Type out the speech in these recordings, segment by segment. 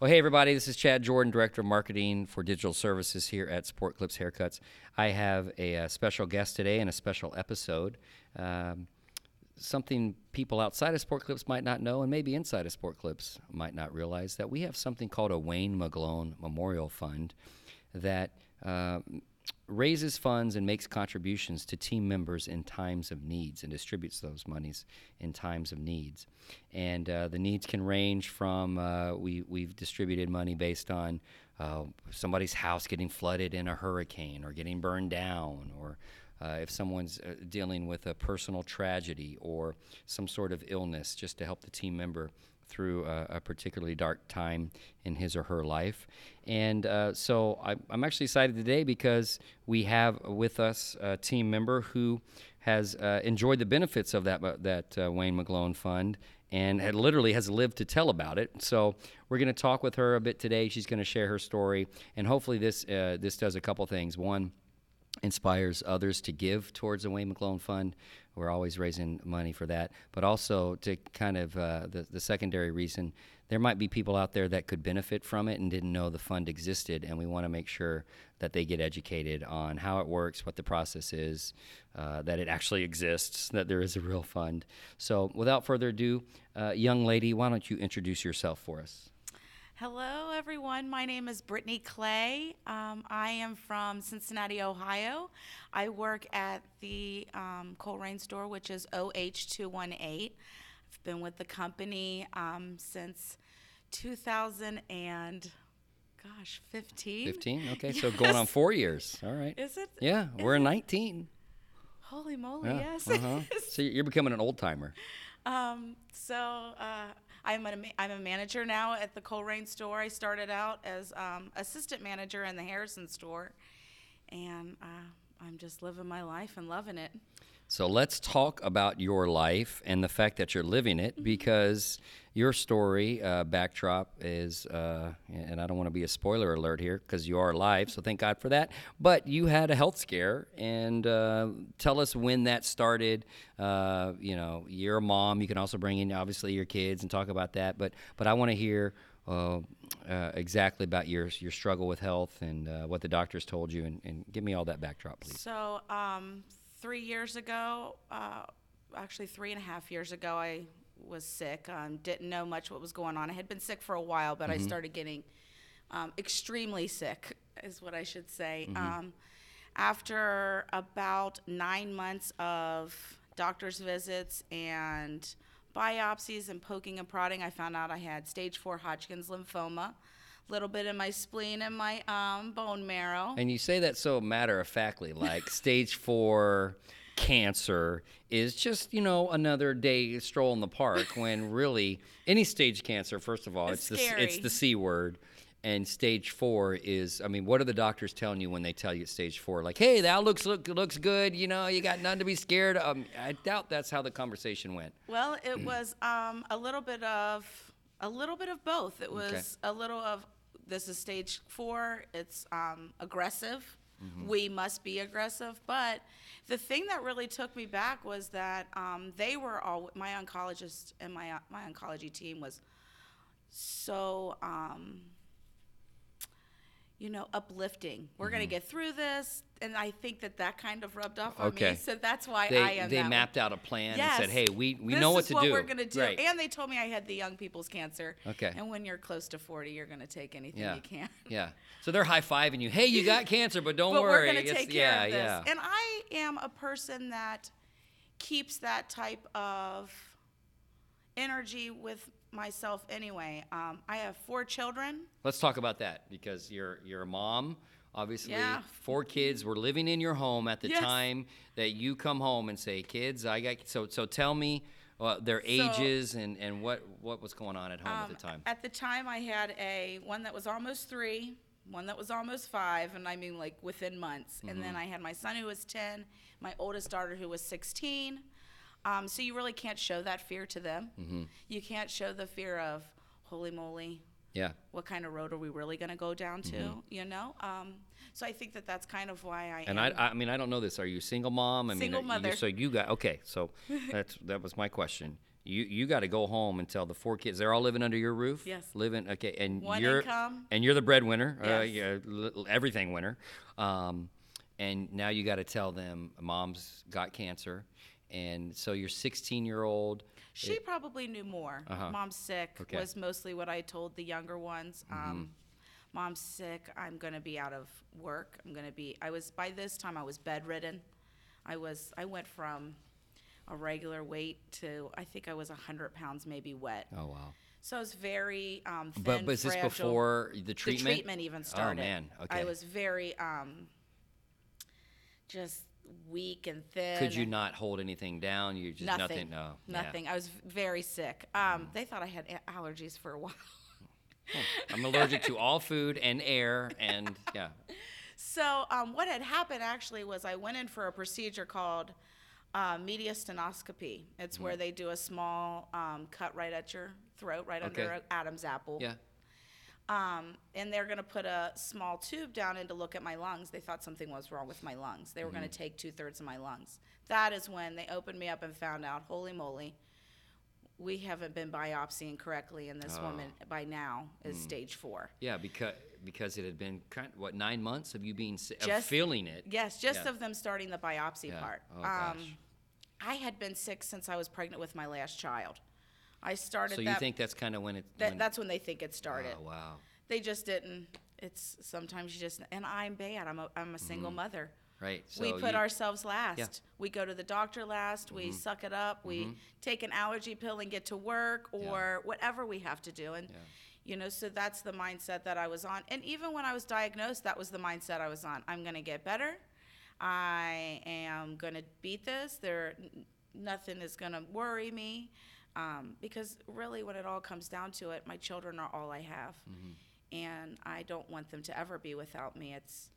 Well, hey, everybody, this is Chad Jordan, Director of Marketing for Digital Services here at Sport Clips Haircuts. I have a, uh special guest today and a special episode. Um, something people outside of Sport Clips might not know, and maybe inside of Sport Clips might not realize that we have something called a Wayne McGlone Memorial Fund that uh, raises funds and makes contributions to team members in times of needs and distributes those monies in times of needs. And uh, the needs can range from uh, we, we've distributed money based on uh, somebody's house getting flooded in a hurricane or getting burned down, or uh, if someone's uh, dealing with a personal tragedy or some sort of illness, just to help the team member through a, a particularly dark time in his or her life. And uh, so I, I'm actually excited today because we have with us a team member who has uh, enjoyed the benefits of that, uh, that uh, Wayne McGlone Fund and had literally has lived to tell about it. So we're going to talk with her a bit today. She's going to share her story, and hopefully this uh, this does a couple things. One, inspires others to give towards the Wayne McGlone Fund. We're always raising money for that, but also to kind of uh, the, the secondary reason there might be people out there that could benefit from it and didn't know the fund existed, and we want to make sure that they get educated on how it works, what the process is, uh, that it actually exists, that there is a real fund. So, without further ado, uh, young lady, why don't you introduce yourself for us? Hello, everyone. My name is Brittany Clay. Um, I am from Cincinnati, Ohio. I work at the um, Colerain store, which is OH218. I've been with the company um, since 2000 and gosh, 15. 15? Okay, so going on four years. All right. Is it? Yeah, we're 19. Holy moly, Yeah, yes. uh-huh. So you're becoming an old timer. Um, so uh, I'm, a, I'm a manager now at the Colerain store. I started out as um, assistant manager in the Harrison store, and uh, I'm just living my life and loving it. So let's talk about your life and the fact that you're living Mm-hmm. it because your story uh, backdrop is, uh, and I don't want to be a spoiler alert here because you are alive, so thank God for that. But you had a health scare, and uh, tell us when that started. Uh, you know, you're a mom. You can also bring in obviously your kids and talk about that. But but I want to hear. Uh, uh, exactly about your your struggle with health and uh, what the doctors told you, and, and give me all that backdrop, please. So um, three years ago, uh, actually three and a half years ago, I was sick. Um, didn't know much what was going on. I had been sick for a while, but I started getting um, extremely sick, is what I should say. Um, after about nine months of doctor's visits and biopsies and poking and prodding, I found out I had stage four Hodgkin's lymphoma, little bit in my spleen and my um, bone marrow. And you say that so matter of factly, like stage four cancer is just, you know, another day stroll in the park when really any stage cancer, first of all, It's it's, the, it's the C word. And stage four is, I mean, what are the doctors telling you when they tell you stage four? Like, hey, that looks look, looks good. You know, you got none to be scared. Um, I doubt that's how the conversation went. Well, it was um, a little bit of a little bit of both. It was a little of this is stage four. It's um, aggressive. We must be aggressive. But the thing that really took me back was that um, they were all my oncologist and my my oncology team was so. Um, you know, uplifting. We're gonna mm-hmm. get through this, and I think that that kind of rubbed off on Okay. me. So that's why They, I am. they mapped out a plan Yes. and said, hey, we, we this know what is to what do. we're gonna do. Right. And they told me I had the young people's cancer. Okay. And when you're close to 40, you're gonna take anything yeah. you can. Yeah. So they're high fiving you. Hey, you got cancer, but don't but worry. we're gonna take care yeah, of this. yeah. And I am a person that keeps that type of energy with myself anyway. Um, I have four children. Let's talk about that because you're you're a mom, obviously. Yeah. Four kids were living in your home at the Yes. time that you come home and say, "Kids, I got." So so tell me uh, their ages and and what what was going on at home at Um, the time. At the time, I had a one that was almost three, one that was almost five, and I mean like within months. And Mm-hmm. then I had my son who was ten, my oldest daughter who was sixteen. Um, so you really can't show that fear to them. Mm-hmm. You can't show the fear of, holy moly, yeah. what kind of road are we really going to go down to? You know. Um, so I think that that's kind of why I. Mm-hmm. And. I, I mean, I don't know this. Are you a single mom? I Single mean, are you- mother. so you got okay. So that's that was my question. you you got to go home and tell the four kids they're all living under your roof. Yes. living okay, and One you're income. and you're the breadwinner. Uh, Yes. yeah, li- everything winner. Um, and now you got to tell them mom's got cancer, and so your 16 year old. She probably knew more. Uh-huh. Mom's sick Okay. Mm-hmm. was mostly what I told the younger ones. Um, Mom's sick. I'm going to be out of work. I'm going to be. I was by this time I was bedridden. I was. I went from a regular weight to I think I was hundred pounds maybe wet. Oh wow. So I was very um, thin, But was this before the treatment? the treatment? treatment even started? Oh man. Okay. I was very um, just weak and thin. Could you not hold anything down? You just Nothing. nothing. No. yeah. Mm. Nothing. I was very sick. Um, They thought I had a- allergies for a while. I'm allergic to all food and air, and yeah. So um, what had happened actually was I went in for a procedure called uh, mediastinoscopy. It's Mm-hmm. where they do a small um, cut right at your throat, right Okay. under an Adam's apple. Yeah. Um, and they're going to put a small tube down in to look at my lungs. They thought something was wrong with my lungs. They were going Mm-hmm. to take two thirds of my lungs. That is when they opened me up and found out, holy moly, we haven't been biopsying correctly, and this Oh. woman by now Mm. is stage four. Yeah, because because it had been kind what nine months of you being si- of Just- feeling it. Yes, just Yeah. of them starting the biopsy Yeah. part. Oh, gosh. I had been sick since I was pregnant with my last child. I started So you that, think that's kind of when it? that when, that's when they think it started. Oh wow. They just didn't. It's sometimes you just and I'm bad. I'm a I'm a single mother. Right. So we put you, ourselves last. We go to the doctor last. We Mm-hmm. suck it up. We take an allergy pill and get to work or whatever we have to do. And, Yeah. you know, so that's the mindset that I was on. And even when I was diagnosed, that was the mindset I was on. I'm going to get better. I am going to beat this. There, nothing is going to worry me. Um, because really, when it all comes down to it, my children are all I have. Mm-hmm. And I don't want them to ever be without me. It's,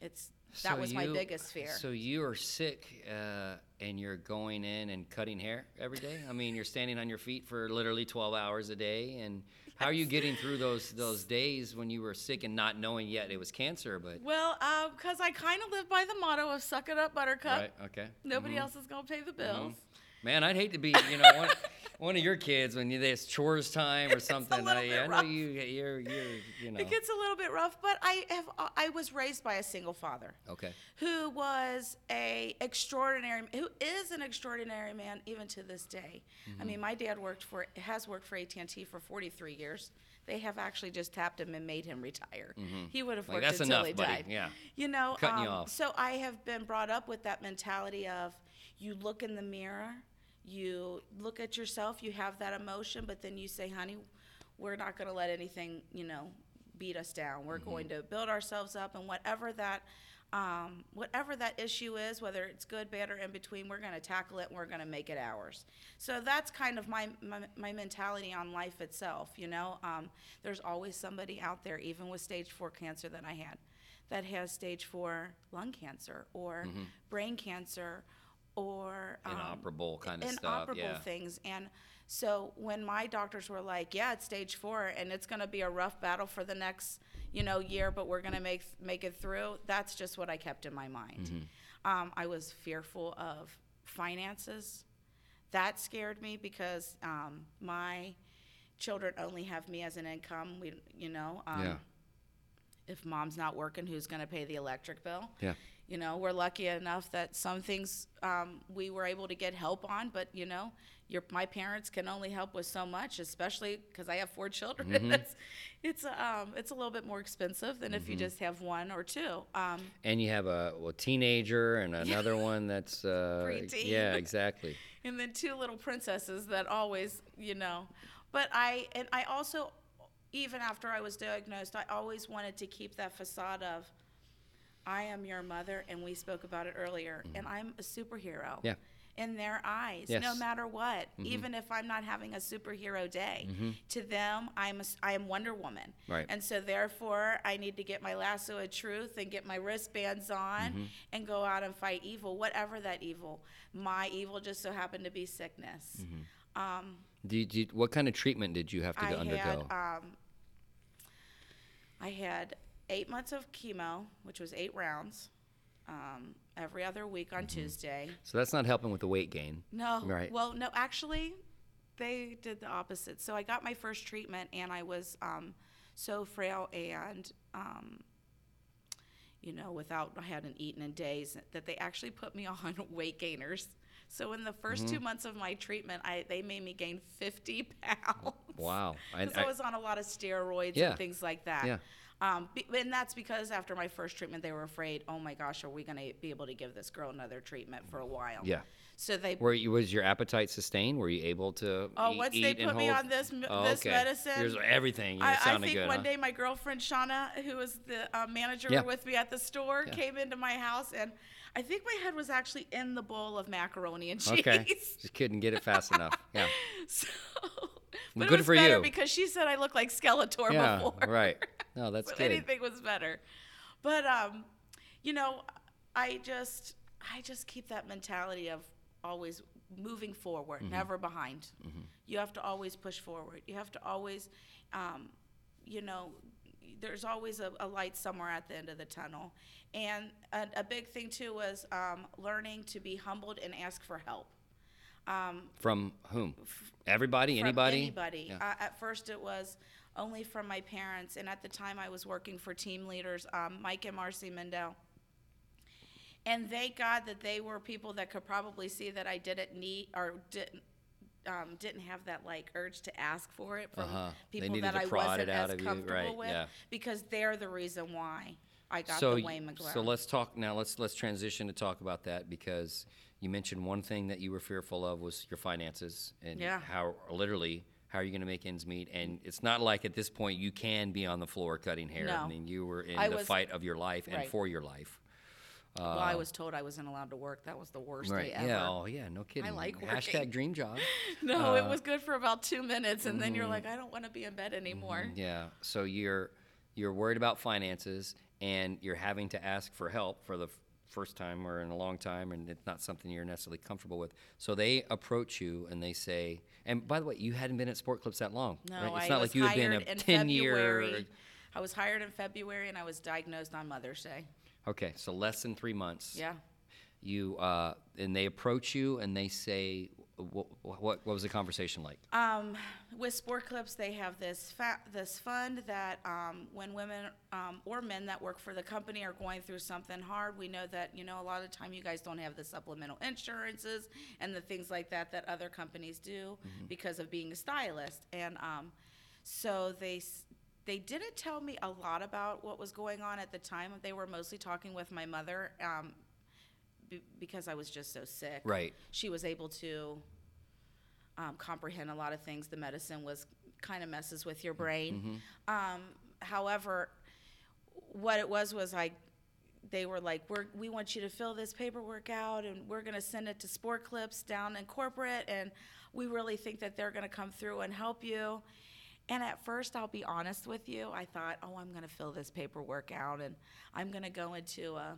it's, that so was my biggest fear. So you are sick, uh, and you're going in and cutting hair every day. I mean, you're standing on your feet for literally 12 hours a day, and how are you getting through those those days when you were sick and not knowing yet it was cancer? But Well, because I kind of live by the motto of "suck it up, Buttercup." right, okay. Nobody else is gonna pay the bills. Man, I'd hate to be, you know, one, one of your kids when you, it's chores time or something. I, I know you, you're, you're, you know. It gets a little bit rough, but I have uh, I was raised by a single father okay. who was a extraordinary who is an extraordinary man even to this day. I Mm-hmm. mean, my dad worked for has worked for AT&T for 43 years. They have actually just tapped him and made him retire. He would have Mm-hmm. Like, worked that's until enough, he buddy. died. Yeah. You know, Cutting you um, off. so I have been brought up with that mentality of you look in the mirror, you look at yourself, you have that emotion, but then you say, honey, we're not going to let anything, you know, beat us down. We're Mm-hmm. going to build ourselves up, and whatever that, um, whatever that issue is, whether it's good, bad, or in between, we're going to tackle it and we're going to make it ours. So that's kind of my, my, my mentality on life itself. You know, um, there's always somebody out there, even with stage four cancer that I had, that has stage four lung cancer or brain cancer or um, Inoperable kind of stuff. inoperable Yeah. things. And so when my doctors were like, "Yeah, it's stage four, and it's going to be a rough battle for the next, you know, year, but we're going to make make it through," that's just what I kept in my mind. Mm-hmm. Um, I was fearful of finances. That scared me because um, my children only have me as an income. We, you know, um, Yeah. if mom's not working, who's going to pay the electric bill? Yeah. You know, we're lucky enough that some things um, we were able to get help on, but you know, your my parents can only help with so much, especially because I have four children. Mm-hmm. it's it's um, it's a little bit more expensive than Mm-hmm. if you just have one or two. Um, And you have a well, teenager and another one that's uh, Preteen. yeah, exactly. and then two little princesses that always, you know. But I and I also, even after I was diagnosed, I always wanted to keep that facade of, I am your mother, and we spoke about it earlier, and I'm a superhero. Mm-hmm. Yeah. In their eyes, no Yes. Mm-hmm. matter what, even if I'm not having a superhero day, to them, I'm a I am Wonder Woman. Right. And so, therefore, I need to get my lasso of truth and get my wristbands on Mm-hmm. and go out and fight evil, whatever that evil. My evil just so happened to be sickness. Mm-hmm. Um, Did you, what kind of treatment did you have to I undergo? had um, I had eight months of chemo, which was eight rounds, um, every other week on Tuesday. so that's not helping with the weight gain. No, Right. well, no, actually, they did the opposite. So I got my first treatment, and I was um, so frail and, um, you know, without I hadn't eaten in days that they actually put me on weight gainers. So in the 1st Mm-hmm. two months of my treatment, I they made me gain 50 pounds. Wow. I- Because I, I- was on a lot of steroids Yeah. and things like that. Yeah. Um, be, and that's because after my first treatment, they were afraid, oh my gosh, are we going to be able to give this girl another treatment for a while? Yeah. So they Were you, was your appetite sustained? Were you able to Oh, eat, once they put me hold- on this Oh, this okay. medicine, Here's everything. I, it I sounded think good, one huh? day my girlfriend Shauna, who was the uh, manager Yeah. with me at the store, Yeah. came into my house, and I think my head was actually in the bowl of macaroni and cheese. Okay. Just couldn't get it fast enough. Yeah. so, but good it was for better you. because she said I looked like Skeletor Yeah. before. Right. No, that's good. anything was better. But um, you know, I just I just keep that mentality of always moving forward, Mm-hmm. never behind. You have to always push forward. You have to always, um, you know, there's always a, a light somewhere at the end of the tunnel. And a, a big thing too was um, learning to be humbled and ask for help. Um, From whom? Everybody? from Anybody? Anybody. Yeah. Uh, at first, it was only from my parents, and at the time, I was working for team leaders, um, Mike and Marcy Mendel. And thank God that they were people that could probably see that I didn't need or didn't. Um, didn't have that like urge to ask for it from Uh-huh. People that I wasn't out as of you, comfortable right, with yeah. because they're the reason why I got so, the Wayne McGlone. so let's talk now. Let's let's transition to talk about that because you mentioned one thing that you were fearful of was your finances and Yeah. how literally how are you going to make ends meet? And it's not like at this point you can be on the floor cutting hair. No. I mean, you were in I the was- fight of your life and Right. for your life. well, I was told I wasn't allowed to work. That was the worst Right? day ever. Yeah. Oh, yeah. No kidding. I like working. Hashtag dream job. No, it Uh, was good for about two minutes, and then mm-hmm. you're like, I don't want to be in bed anymore. Yeah. So you're you're worried about finances and you're having to ask for help for the first time or in a long time and it's not something you're necessarily comfortable with. So they approach you and they say and by the way, you hadn't been at Sport Clips that long. No, right? It's I not was like you had been hired a in 10 year February. I was hired in February, and I was diagnosed on Mother's Day. Okay, so less than 3 months. Yeah. You uh and they approach you and they say what what, what was the conversation like? Um, with Sport Clips, they have this fa- this fund that um, when women um, or men that work for the company are going through something hard, we know that you know a lot of time you guys don't have the supplemental insurances and the things like that that other companies do because of being a stylist, and um, so they. They didn't tell me a lot about what was going on at the time. They were mostly talking with my mother because I was just so sick. Right. She was able to um, comprehend a lot of things. The medicine was kind of messes with your brain. Um, however, what it was was I, they were like, we're, we want you to fill this paperwork out, and we're gonna send it to Sport Clips down in corporate, and we really think that they're gonna come through and help you. And at first, I'll be honest with you, I thought, oh, I'm gonna fill this paperwork out, and I'm gonna go into a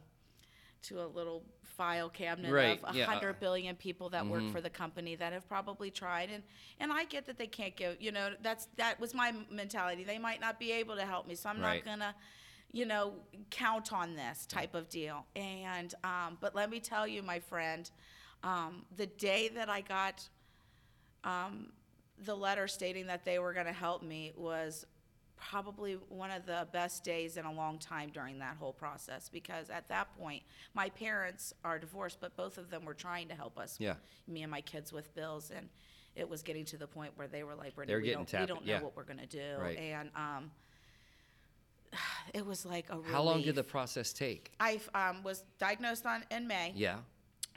to a little file cabinet Right, of a yeah, uh, hundred billion people that work for the company that have probably tried and and I get that they can't give you know that's that was my mentality. They might not be able to help me so I'm Right. not gonna you know count on this type of deal. And um, but let me tell you my friend um, the day that I got um, the letter stating that they were going to help me was probably one of the best days in a long time during that whole process because at that point my parents are divorced but both of them were trying to help us Yeah. me and my kids with bills and it was getting to the point where they were like Brittany, we getting don't, we don't know yeah. what we're going to do Right. and um, it was like a How long did the process take? I um, was diagnosed on in May Yeah.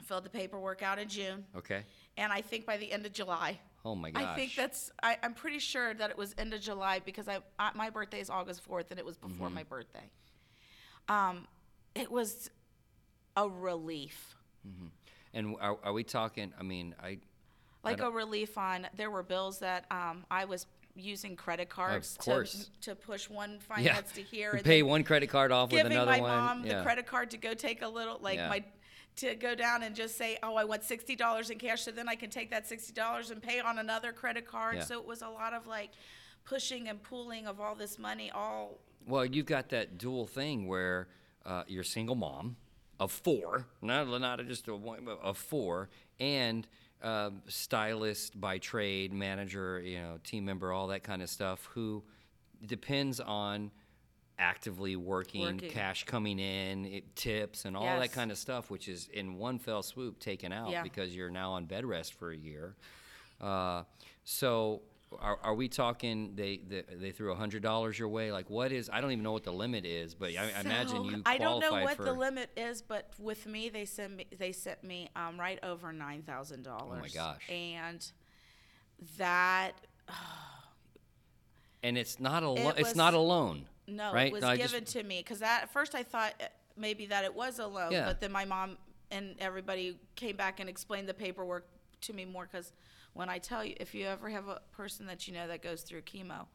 filled the paperwork out in June Okay. and I think by the end of July Oh my gosh. I think that's. I, I'm pretty sure that it was end of July because I, I my birthday is August fourth and it was before Mm-hmm. my birthday. Um, it was a relief, And are, are we talking? I mean, I like don't- a relief on. There were bills that um, I was using credit cards course. to to push one finance to here We and pay then one credit card off with giving another my one. mom yeah. the credit card to go take a little like Yeah. my to go down and just say oh i want $60 in cash so then i can take that $60 and pay on another credit card Yeah. so it was a lot of like pushing and pulling of all this money all Well, you've got that dual thing where uh, you're a single mom of four, not not just a one, of four, and um, stylist by trade, manager, you know, team member, all that kind of stuff, who depends on actively working, Working. cash coming in, it, tips, and all that kind of stuff, which is in one fell swoop taken out Yeah. because you're now on bed rest for a year. Uh, so. Are, are we talking they, they they threw a hundred dollars your way? Like what is? I don't even know what the limit is, but I, I imagine So, you. I don't know what for, the limit is, but with me, they sent me they sent me um, right over nine thousand dollars. Oh my gosh. And that and it's not a lo- It it's not a loan. No, right? it was No, I just- given to me because at first I thought uh, maybe that it was a loan, Yeah. but then my mom and everybody came back and explained the paperwork to me more because when I tell you, if you ever have a person that you know that goes through chemo.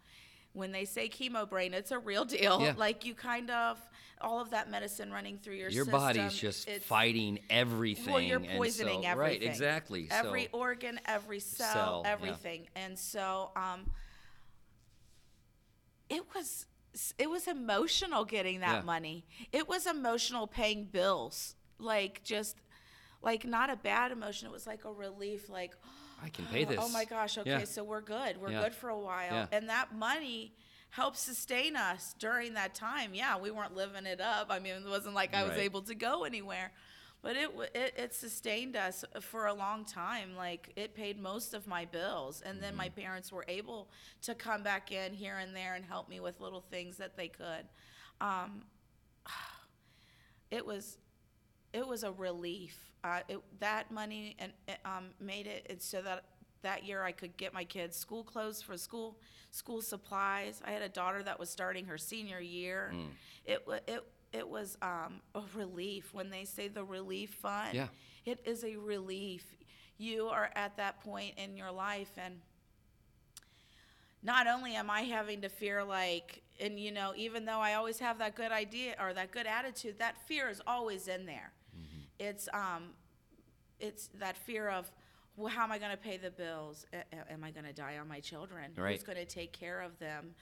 When they say chemo brain, it's a real deal. Yeah. Like you kind of all of that medicine running through your your system. body's just fighting everything. Well, you're and so- poisoning everything. Right, exactly. Every so, organ, every cell, Cell, yeah. everything. And so, um, it was it was emotional getting that Yeah. money. It was emotional paying bills. Like just like not a bad emotion. It was like a relief. Like I can pay oh this. Oh my gosh. Okay, Yeah. so we're good. We're Yeah. good for a while. And that money helped sustain us during that time. Yeah, we weren't living it up. I mean, it wasn't like I was able to go anywhere. But it, it it sustained us for a long time. Like it paid most of my bills, and then Mm-hmm. my parents were able to come back in here and there and help me with little things that they could. Um, it was it was a relief. Uh, it, that money and it, um, made it, it so that that year I could get my kids school clothes for school, school supplies. I had a daughter that was starting her senior year. Mm. It it it was um, a relief when they say the relief fund. Yeah. it is a relief. You are at that point in your life and not only am I having to fear like and you know even though I always have that good idea or that good attitude that fear is always in there it's um it's that fear of well how am I going to pay the bills a- am I going to die on my children Right. who's going to take care of them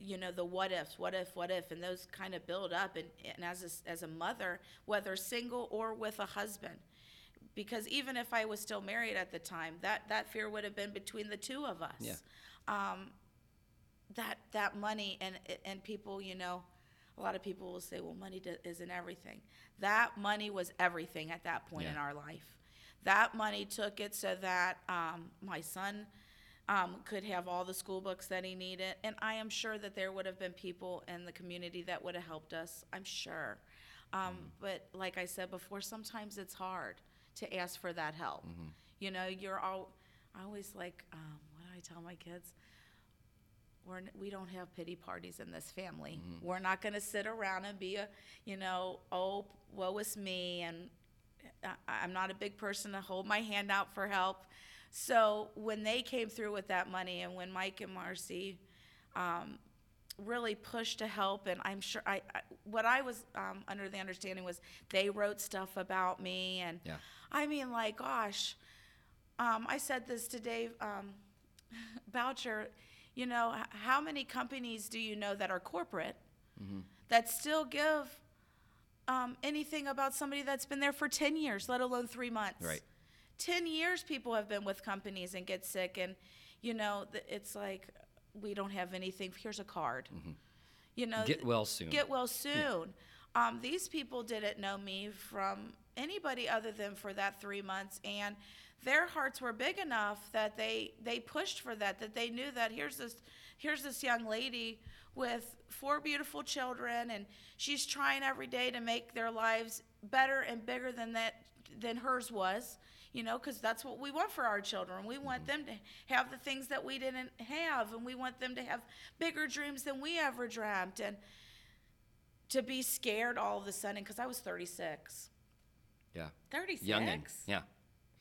you know the what ifs what if what if and those kind of build up and, and as a, as a mother whether single or with a husband. Because even if I was still married at the time that that fear would have been between the two of us. Yeah. um, that that money and and people you know a lot of people will say well money do, isn't everything. That money was everything at that point in our life. That money took it so that um, my son um, could have all the school books that he needed and i am sure that there would have been people in the community that would have helped us i'm sure um, but like i said before sometimes it's hard to ask for that help you know you're all i always like um, what do i tell my kids we're, we don't have pity parties in this family. We're not going to sit around and be a, you know, oh, woe is me. And I, I'm not a big person to hold my hand out for help. So when they came through with that money and when Mike and Marcy um, really pushed to help, and I'm sure I, I what I was um, under the understanding was they wrote stuff about me. And Yeah. I mean, like, gosh, um, I said this to Dave um, Boucher. You know, how many companies do you know that are corporate that still give um, anything about somebody that's been there for 10 years, let alone three months? Right. 10 years people have been with companies and get sick, and, you know, it's like, we don't have anything. Here's a card. You know, Get well soon. Get well soon. Um, these people didn't know me from anybody other than for that three months, and their hearts were big enough that they they pushed for that. That they knew that here's this here's this young lady with four beautiful children, and she's trying every day to make their lives better and bigger than that than hers was. You know, because that's what we want for our children. We want mm-hmm. them to have the things that we didn't have, and we want them to have bigger dreams than we ever dreamt. And to be scared all of a sudden because I was 36. yeah. 36? Youngin. Yeah.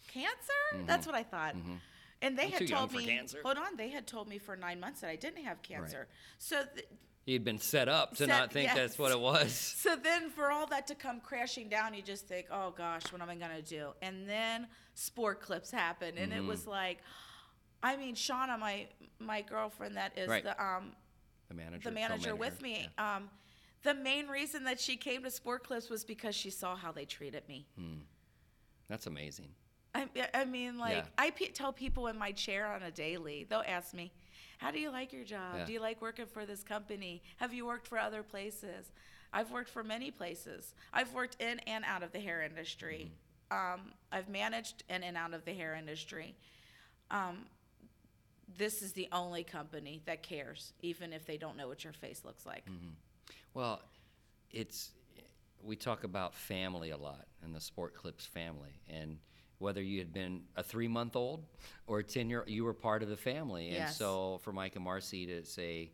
Cancer? Mm-hmm. That's what I thought. Mm-hmm. And they I'm had told me, cancer. hold on, they had told me for nine months that I didn't have cancer. Right. So, th- He'd been set up to Set- not think that's what it was. so then for all that to come crashing down, you just think, oh gosh, what am I going to do? And then sport clips happen. And it was like, I mean, Shauna, my my girlfriend that is Right. the um, The manager. the manager with me. Um, the main reason that she came to Sport Clips was because she saw how they treated me. That's amazing. I, I mean, like, Yeah. I pe- tell people in my chair on a daily, they'll ask me, How do you like your job? Yeah. Do you like working for this company? Have you worked for other places? I've worked for many places. I've worked in and out of the hair industry. Mm-hmm. Um, I've managed in and out of the hair industry. Um, this is the only company that cares, even if they don't know what your face looks like. Mm-hmm. Well, it's we talk about family a lot and the Sport Clips family, and whether you had been a three-month-old or a ten-year, you were part of the family. And Yes. so, for Mike and Marcy to say,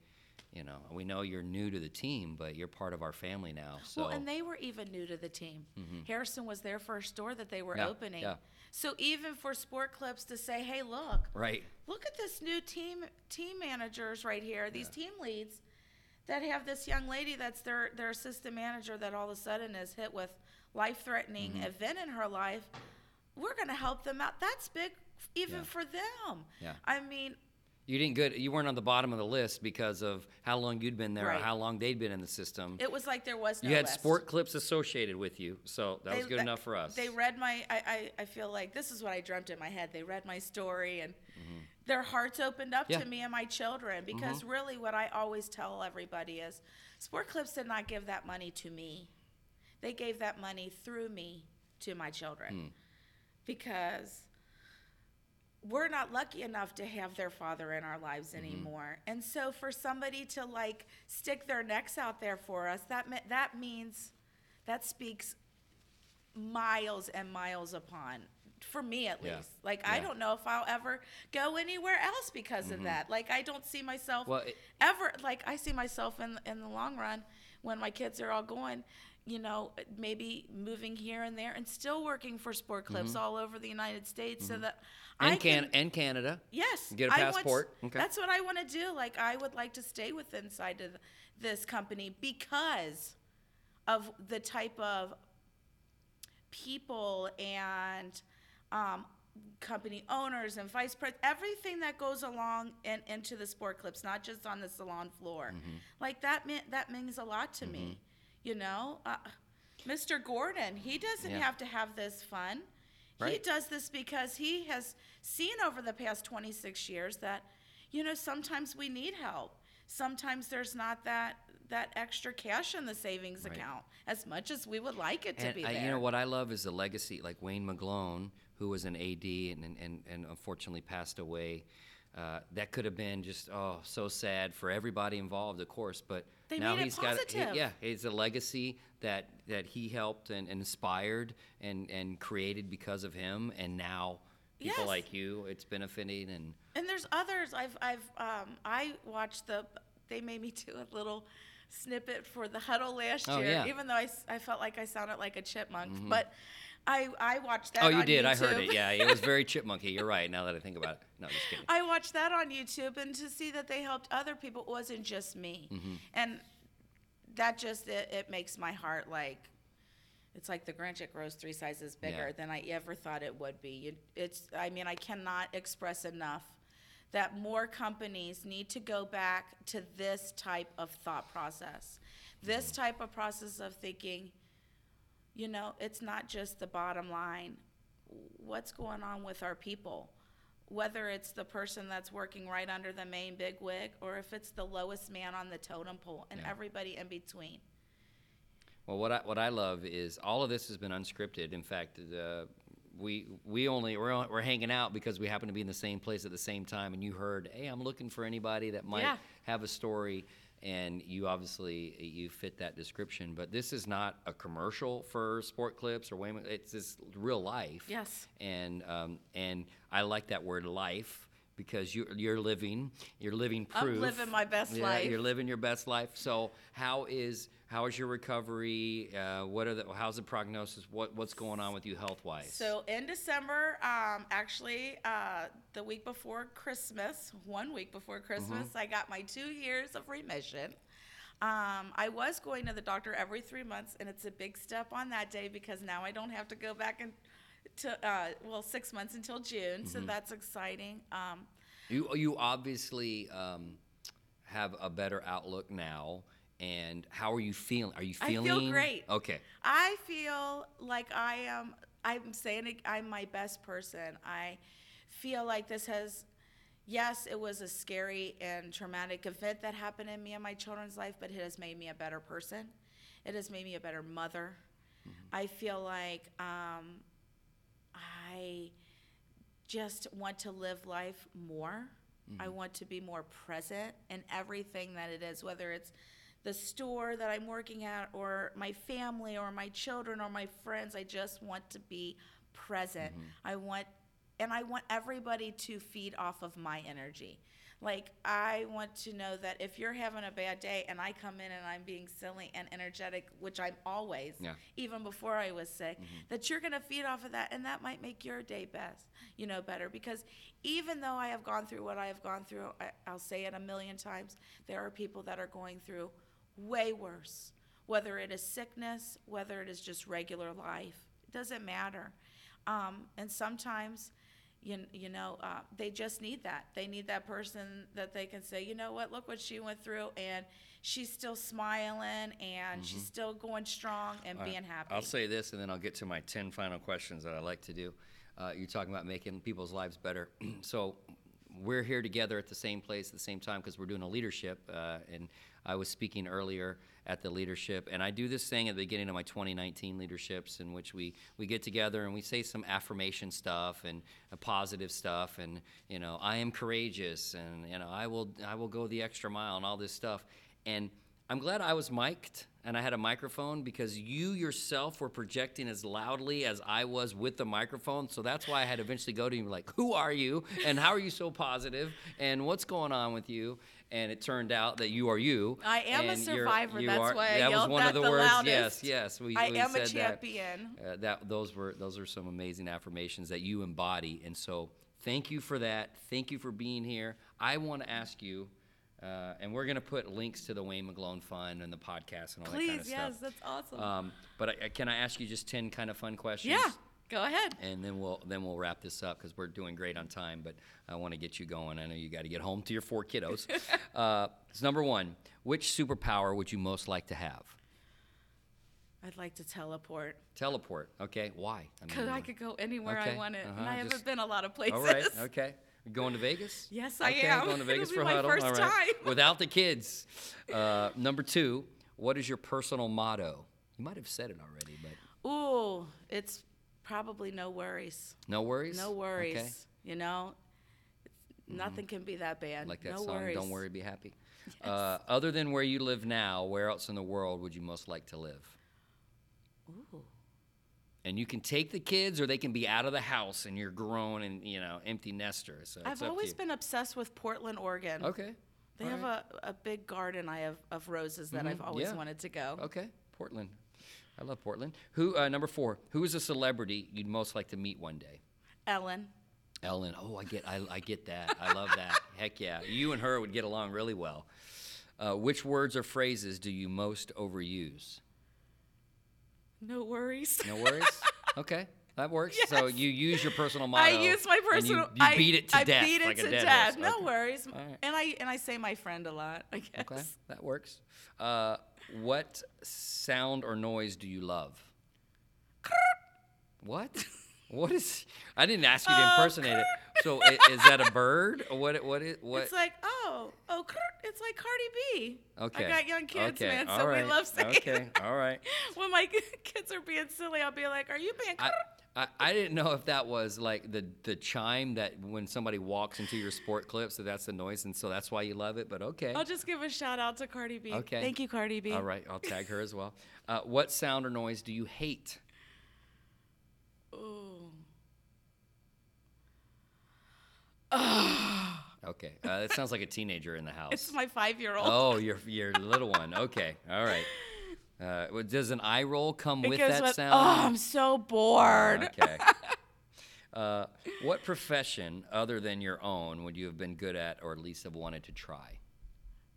you know, we know you're new to the team, but you're part of our family now. So, Well, and they were even new to the team. Harrison was their first store that they were Yeah, opening. yeah. So even for Sport Clips to say, "Hey, look, right, look at this new team team managers right here, these team leads that have this young lady that's their their assistant manager that all of a sudden is hit with life-threatening Mm-hmm. event in her life. We're going to help them out. That's big even Yeah. for them. Yeah. I mean, you didn't good. You weren't on the bottom of the list because of how long you'd been there or how long they'd been in the system. it was like there was no you had list. Sport Clips associated with you, so that was good enough for us. They read my. I, I, I feel like this is what I dreamt in my head. They read my story and their hearts opened up Mm-hmm. Yeah. Mm-hmm. to me and my children because really what I always tell everybody is Sport Clips did not give that money to me. They gave that money through me to my children Hmm. Because we're not lucky enough to have their father in our lives Mm-hmm. anymore. And so for somebody to like stick their necks out there for us, that me- that means that speaks miles and miles upon for me at Yeah. least. Like I don't know if I'll ever go anywhere else because of that. Like I don't see myself Mm-hmm. Well, it- ever like I see myself in in the long run when my kids are all going, you know, maybe moving here and there and still working for Sport Clips all over the United States so that Mm-hmm. and I can, can and Canada. Yes. Get a I want- passport. Okay. That's what I want to do. Like, I would like to stay with inside of this company because of the type of people and um, company owners and vice president, everything that goes along and into the sport clips, not just on the salon floor. Mm-hmm. Like that, that means a lot to me. You know, uh, Mr. Gordon, he doesn't Yeah. have to have this fun. He Right. does this because he has seen over the past 26 years that, you know, sometimes we need help. Sometimes there's not that that extra cash in the savings Right. account as much as we would like it to And be I, there. you know what I love is the legacy, like Wayne McGlone, who was an AD and and, and, and unfortunately passed away. Uh, that could have been just oh so sad for everybody involved, of course. But They now he's got positive. yeah, it's a legacy that that he helped and, and inspired and and created because of him, and now people Yes. like you, it's benefiting and And there's others. I've I've um, I watched the. They made me do a little snippet for the huddle last Oh, year, yeah. Mm-hmm. even though I, I felt like I sounded like a chipmunk. But I I watched that. oh, you did, I heard it. Yeah, it was very chipmunky. You're right. Now that I think about it, no, just kidding. I watched that on YouTube, and to see that they helped other people it wasn't just me, Mm-hmm. and that just it, it makes my heart like. It's like the Grinch. It grows three sizes bigger Yeah. than I ever thought it would be. It's. I mean, I cannot express enough that more companies need to go back to this type of thought process, this Mm-hmm. type of process of thinking. You know, it's not just the bottom line. What's going on with our people? Whether it's the person that's working right under the main big wig or if it's the lowest man on the totem pole and Yeah. everybody in between. Well, what I what I love is all of this has been unscripted. In fact, uh, we we only we're, on- we're hanging out because we happen to be in the same place at the same time, and you heard, hey, I'm looking for anybody that might Yeah. have a story, and you obviously you fit that description. But this is not a commercial for Sport Clips or Wayman. It's just real life. Yes. And um, and I like that word life because you're you're living you're living proof. I'm living my best Yeah, life. You're living your best life. So how is how is your recovery? Uh, what are the how's the prognosis? What what's going on with you health wise? So in December, um, actually, uh, the week before Christmas, one week before Christmas, Mm-hmm. I got my two years of remission. Um, I was going to the doctor every three months, and it's a big step on that day because now I don't have to go back and to uh, well six months until June, so Mm-hmm. that's exciting. Um, you you obviously um, have a better outlook now. And how are you feeling? Are you I feel feeling great. Okay. I feel like I am. I'm saying it, I'm my best person. I feel like this has, yes, it was a scary and traumatic event that happened in me and my children's life, but it has made me a better person. It has made me a better mother. I feel like um, I just want to live life more. I mm-hmm. want to be more present in everything that it is, whether it's the store that I'm working at, or my family, or my children, or my friends. I just want to be present. Mm-hmm. I want, and I want everybody to feed off of my energy. Like, I want to know that if you're having a bad day and I come in and I'm being silly and energetic, which I'm always, Yeah. even before I was sick, Mm-hmm. that you're going to feed off of that and that might make your day best, you know, better. Because even though I have gone through what I have gone through, I, I'll say it a million times, there are people that are going through way worse, whether it is sickness, whether it is just regular life. It doesn't matter. Um, and sometimes, you, you know, uh, they just need that. They need that person that they can say, you know what, look what she went through, and she's still smiling, and she's still going strong and being happy. I'll say this, and then I'll get to my 10 final questions that I like to do. Uh, you're talking about making people's lives better. so we're here together at the same place at the same time because we're doing a leadership. Uh, and I was speaking earlier at the leadership, and I do this thing at the beginning of my 2019 leaderships in which we, we get together and we say some affirmation stuff and uh, positive stuff, and you know I am courageous, and you know I will I will go the extra mile and all this stuff. And I'm glad I was mic'd and I had a microphone because you yourself were projecting as loudly as I was with the microphone. So that's why I had to eventually go to you like, Who are you? And how are you so positive? And what's going on with you? And it turned out that you are you. I am a survivor. you That's are- why I that was yelled one of the, the words. loudest. Yes, yes. We, I we am a said that. champion. Uh, that those were those are some amazing affirmations that you embody, and so thank you for that. Thank you for being here. I want to ask you, uh, and we're going to put links to the Wayne McGlone Fund and the podcast and all that kind Please, of yes, stuff. that's awesome. Um, but I, I- can I ask you just ten kind of fun questions? yeah, go ahead. And then we'll then we'll wrap this up because we're doing great on time. But I want to get you going. I know you got to get home to your four kiddos. uh, it's number one. Which superpower would you most like to have? I'd like to teleport Teleport. Okay. Why? I because I could go anywhere Okay, I wanted, and uh-huh, I haven't been a lot of places. All right. Okay. Going to Vegas? Yes, I okay, am. Going to Vegas It'll for be my huddle. first All right. time. Without the kids. Uh, number two. What is your personal motto? You might have said it already, but Ooh, it's probably no worries. no worries. No worries. Okay. You know, it's, nothing can be that bad. Like that no song. worries. Don't worry, be happy. Uh, other than where you live now, where else in the world would you most like to live? Ooh. And you can take the kids, or they can be out of the house, and you're grown and you know empty nester. So I've always been obsessed with Portland, Oregon. Okay. They all have right. a, a big garden I have of roses that I've Mhm, always yeah. wanted to go. Okay, Portland. I love Portland. Who uh, number four? Who is a celebrity you'd most like to meet one day? Ellen. Ellen. Oh, I get, I, I get that. I love that. Heck yeah, you and her would get along really well. Uh, which words or phrases do you most overuse? No worries. No worries. okay, that works. So you use your personal motto. I use my you- personal. You, I, beat it to I death. beat it like to death. No Okay. worries. Right. And I and I say my friend a lot. I guess. Okay, that works. Uh, what sound or noise do you love? what? What is? I didn't ask you to Oh, impersonate it. So is that a bird? Or what? What is? What? It's like oh oh, it's like Cardi B. okay. I got young kids, okay. man, so right. we love saying. Okay. All right. when my kids are being silly, I'll be like, "Are you being?" I, I, I didn't know if that was like the the chime that when somebody walks into your sport clip, so that's the noise, and so that's why you love it. But okay. I'll just give a shout out to Cardi B. Okay. Thank you, Cardi B. All right, I'll tag her as well. Uh, what sound or noise do you hate? Ooh. Okay, uh, that sounds like a teenager in the house. It's my five-year-old. Oh, your your little one. Okay, all right. Uh, does an eye roll come It with that with, sound? Oh, I'm so bored. Okay. Uh, what profession other than your own would you have been good at, or at least have wanted to try?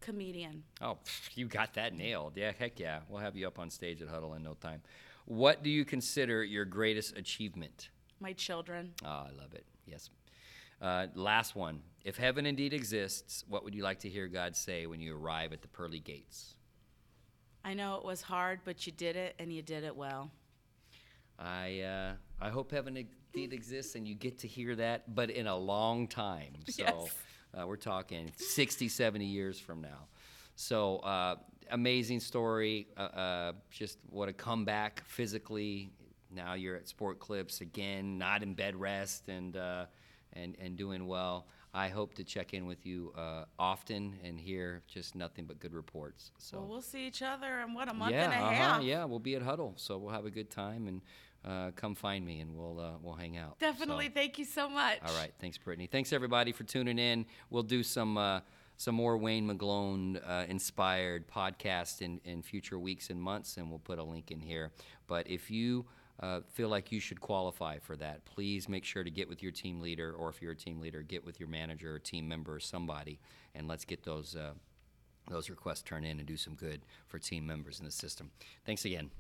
Comedian. Oh, you got that nailed. Yeah, heck yeah. We'll have you up on stage at Huddle in no time. What do you consider your greatest achievement? My children. Oh, I love it. Yes. Uh, last one. If heaven indeed exists, what would you like to hear God say when you arrive at the pearly gates? I know it was hard, but you did it, and you did it well. I uh, I hope heaven indeed exists and you get to hear that, but in a long time. So Yes. uh, we're talking 60, 70 years from now. So uh, amazing story. Uh, uh, just what a comeback physically. Now you're at Sport Clips again, not in bed rest and uh, and and doing well. I hope to check in with you uh, often and hear just nothing but good reports. So Well, we'll see each other in what a month yeah, and a uh-huh, half. yeah, we'll be at Huddle, so we'll have a good time and uh, come find me and we'll uh, we'll hang out. Definitely. So- Thank you so much. all right, thanks, Brittany. Thanks everybody for tuning in. We'll do some uh, some more Wayne McGlone uh, inspired podcast in in future weeks and months, and we'll put a link in here. But if you uh, feel like you should qualify for that, please make sure to get with your team leader, or if you're a team leader, get with your manager or team member or somebody, and let's get those uh, those requests turned in and do some good for team members in the system. Thanks again.